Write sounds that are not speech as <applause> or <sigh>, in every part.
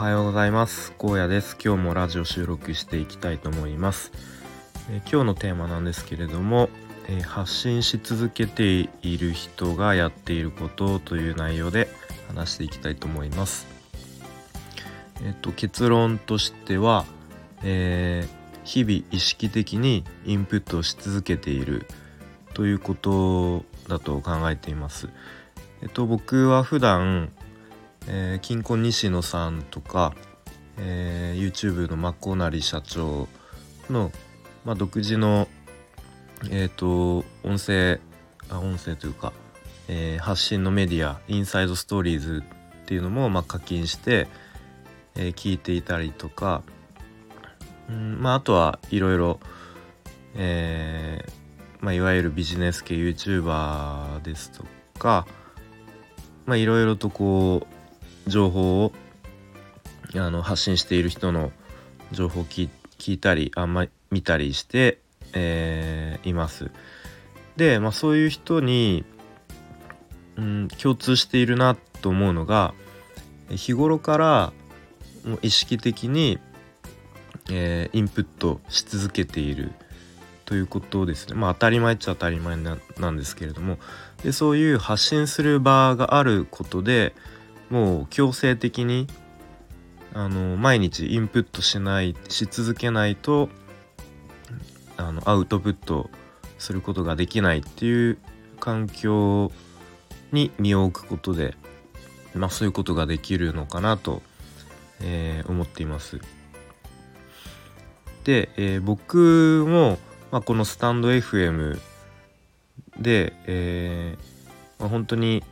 はようございます。荒野です。今日もラジオ収録していきたいと思います、え、今日のテーマなんですけれども、え、発信し続けている人がやっていることという内容で話していきたいと思います。えっ、と結論としては、え日々意識的にインプットし続けているということだと考えています。えっと僕は普段えー、金婚西野さんとか、えー、YouTube のマコナリ社長の、まあ、独自の、えーと、音声あ音声というか、えー、発信のメディアインサイドストーリーズっていうのも、まあ、課金して、えー、聞いていたりとか、うんまあ、あとはいろいろ、えーまあ、いわゆるビジネス系 YouTuber ですとかまあいろいろとこう情報をあの発信している人の情報を聞いたりあんまり見たりして、えー、います。で、まあ、そういう人に、うん、共通しているなと思うのが日頃からもう意識的に、えー、インプットし続けているということですね。まあ当たり前っちゃ当たり前なんですけれどもでそういう発信する場があることでもう強制的にあの毎日インプットしないし続けないとあのアウトプットすることができないっていう環境に身を置くことで、まあ、そういうことができるのかなと、えー、思っています。で、えー、僕も、まあ、このスタンド FM で、えーまあ、本当に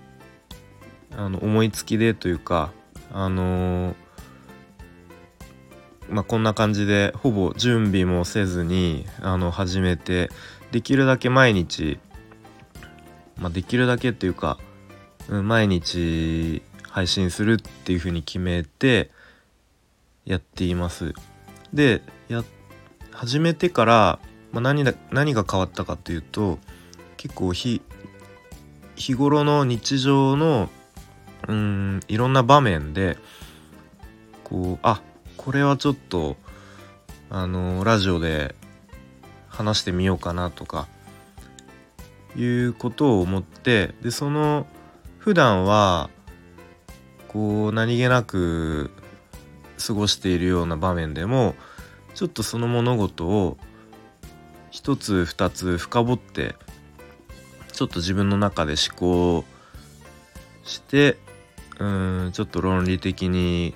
あの思いつきでというかあのー、まあ、こんな感じでほぼ準備もせずにあの始めてできるだけ毎日、まあ、できるだけっていうか、うん、毎日配信するっていうふうに決めてやっています。でや始めてから、まあ何、何何が変わったかというと結構日日頃の日常のうんいろんな場面でこうあこれはちょっとあのラジオで話してみようかなとかいうことを思ってでその普段はこう何気なく過ごしているような場面でもちょっとその物事を一つ二つ深掘ってちょっと自分の中で思考してうんちょっと論理的に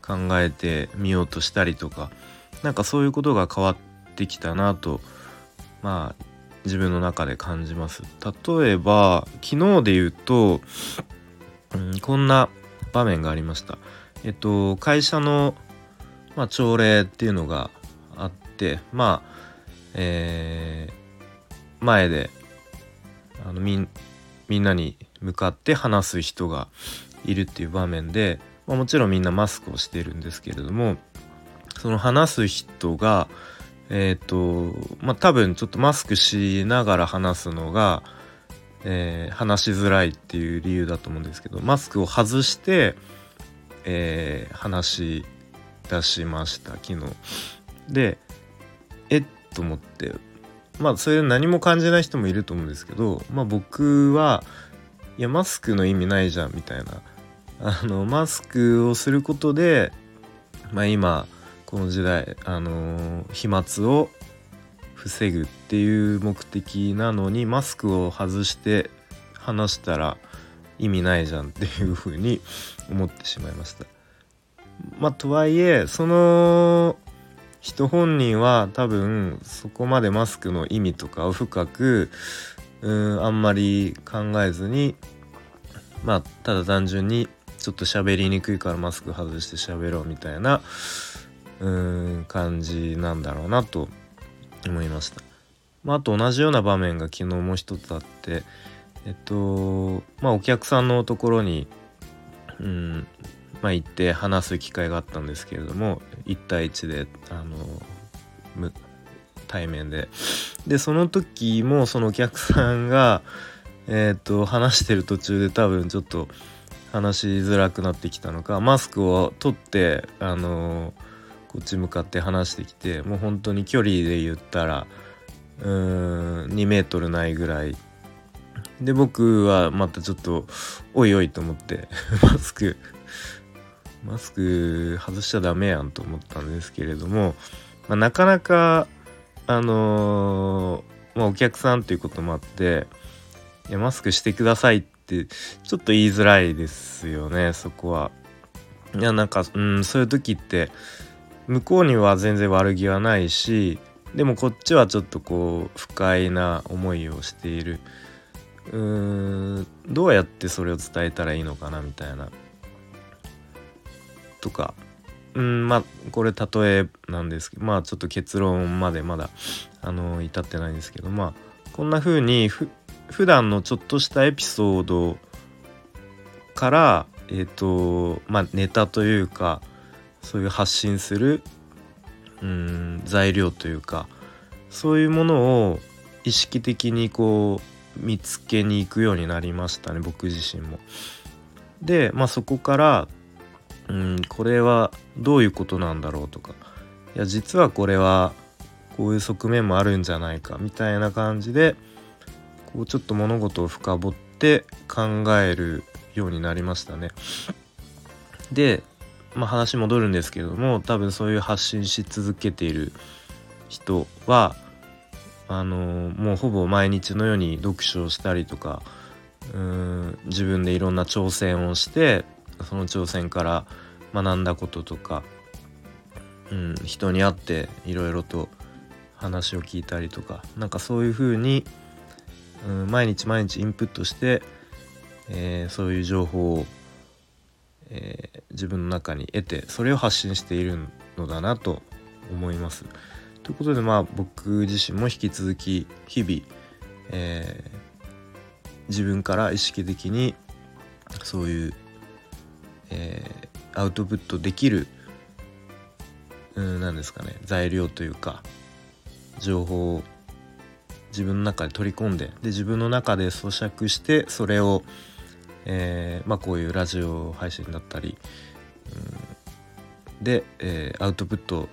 考えてみようとしたりとかなんかそういうことが変わってきたなとまあ自分の中で感じます。例えば昨日で言うと、うん、こんな場面がありました。えっと会社の、まあ、朝礼っていうのがあってまあえー、前であのみんなに向かって話す人がいるっていう場面で、まあ、もちろんみんなマスクをしてるんですけれどもその話す人がえっ、ー、とまあ多分ちょっとマスクしながら話すのが、えー、話しづらいっていう理由だと思うんですけどマスクを外して、えー、話し出しました昨日。でえっと思ってまあそれ何も感じない人もいると思うんですけどまあ僕はいやマスクの意味ないじゃんみたいなあのマスクをすることで、まあ、今この時代あの飛沫を防ぐっていう目的なのにマスクを外して話したら意味ないじゃんっていうふうに思ってしまいました。まあとはいえその人本人は多分そこまでマスクの意味とかを深くうんあんまり考えずにまあただ単純にちょっと喋りにくいからマスク外して喋ろうみたいなうん感じなんだろうなと思いました。まあ、あと同じような場面が昨日もう一つあってえっとまあお客さんのところにうんまあ行って話す機会があったんですけれども1対1であの対面ででその時もそのお客さんがえっ、と話してる途中で多分ちょっと話しづらくなってきたのかマスクを取ってあのこっち向かって話してきてもう本当に距離で言ったらうーん2メートルないぐらい。で僕はまたちょっとおいおいと思って <laughs> マスクマスク外しちゃダメやんと思ったんですけれども、まあ、なかなかあのー、まあ、お客さんということもあっていやマスクしてくださいってってちょっと言いづらいですよねそこは。いやなんかうんそういう時って向こうには全然悪気はないしでもこっちはちょっとこう不快な思いをしている。うーんどうやってそれを伝えたらいいのかなみたいな。とか。うんまあこれ例えなんですけどまあちょっと結論までまだあの至ってないんですけどまあこんな風にふ普段のちょっとしたエピソードからえっ、ー、とまあネタというかそういう発信するうん材料というかそういうものを意識的にこう見つけに行くようになりましたね僕自身も。で、まあ、そこからうんこれはどういうことなんだろうとかいや実はこれはこういう側面もあるんじゃないかみたいな感じでこうちょっと物事を深掘って考えるようになりましたね。でまあ、話戻るんですけども多分そういう発信し続けている人はあのもうほぼ毎日のように読書をしたりとかうん自分でいろんな挑戦をしてその挑戦から学んだこととか、うん、人に会っていろいろと話を聞いたりとかなんかそういうふうに、うん、毎日毎日インプットして、えー、そういう情報をえー、自分の中に得てそれを発信しているのだなと思います。ということでまあ僕自身も引き続き日々、えー、自分から意識的にそういう、えー、アウトプットできるうん何ですかね材料というか情報を自分の中で取り込んでで自分の中で咀嚼してそれをえー、まあ、こういうラジオ配信だったり、うん、で、えー、アウトプット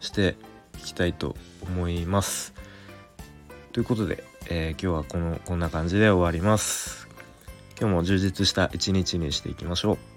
していきたいと思います。ということで、えー、今日はこのこんな感じで終わります。今日も充実した一日にしていきましょう。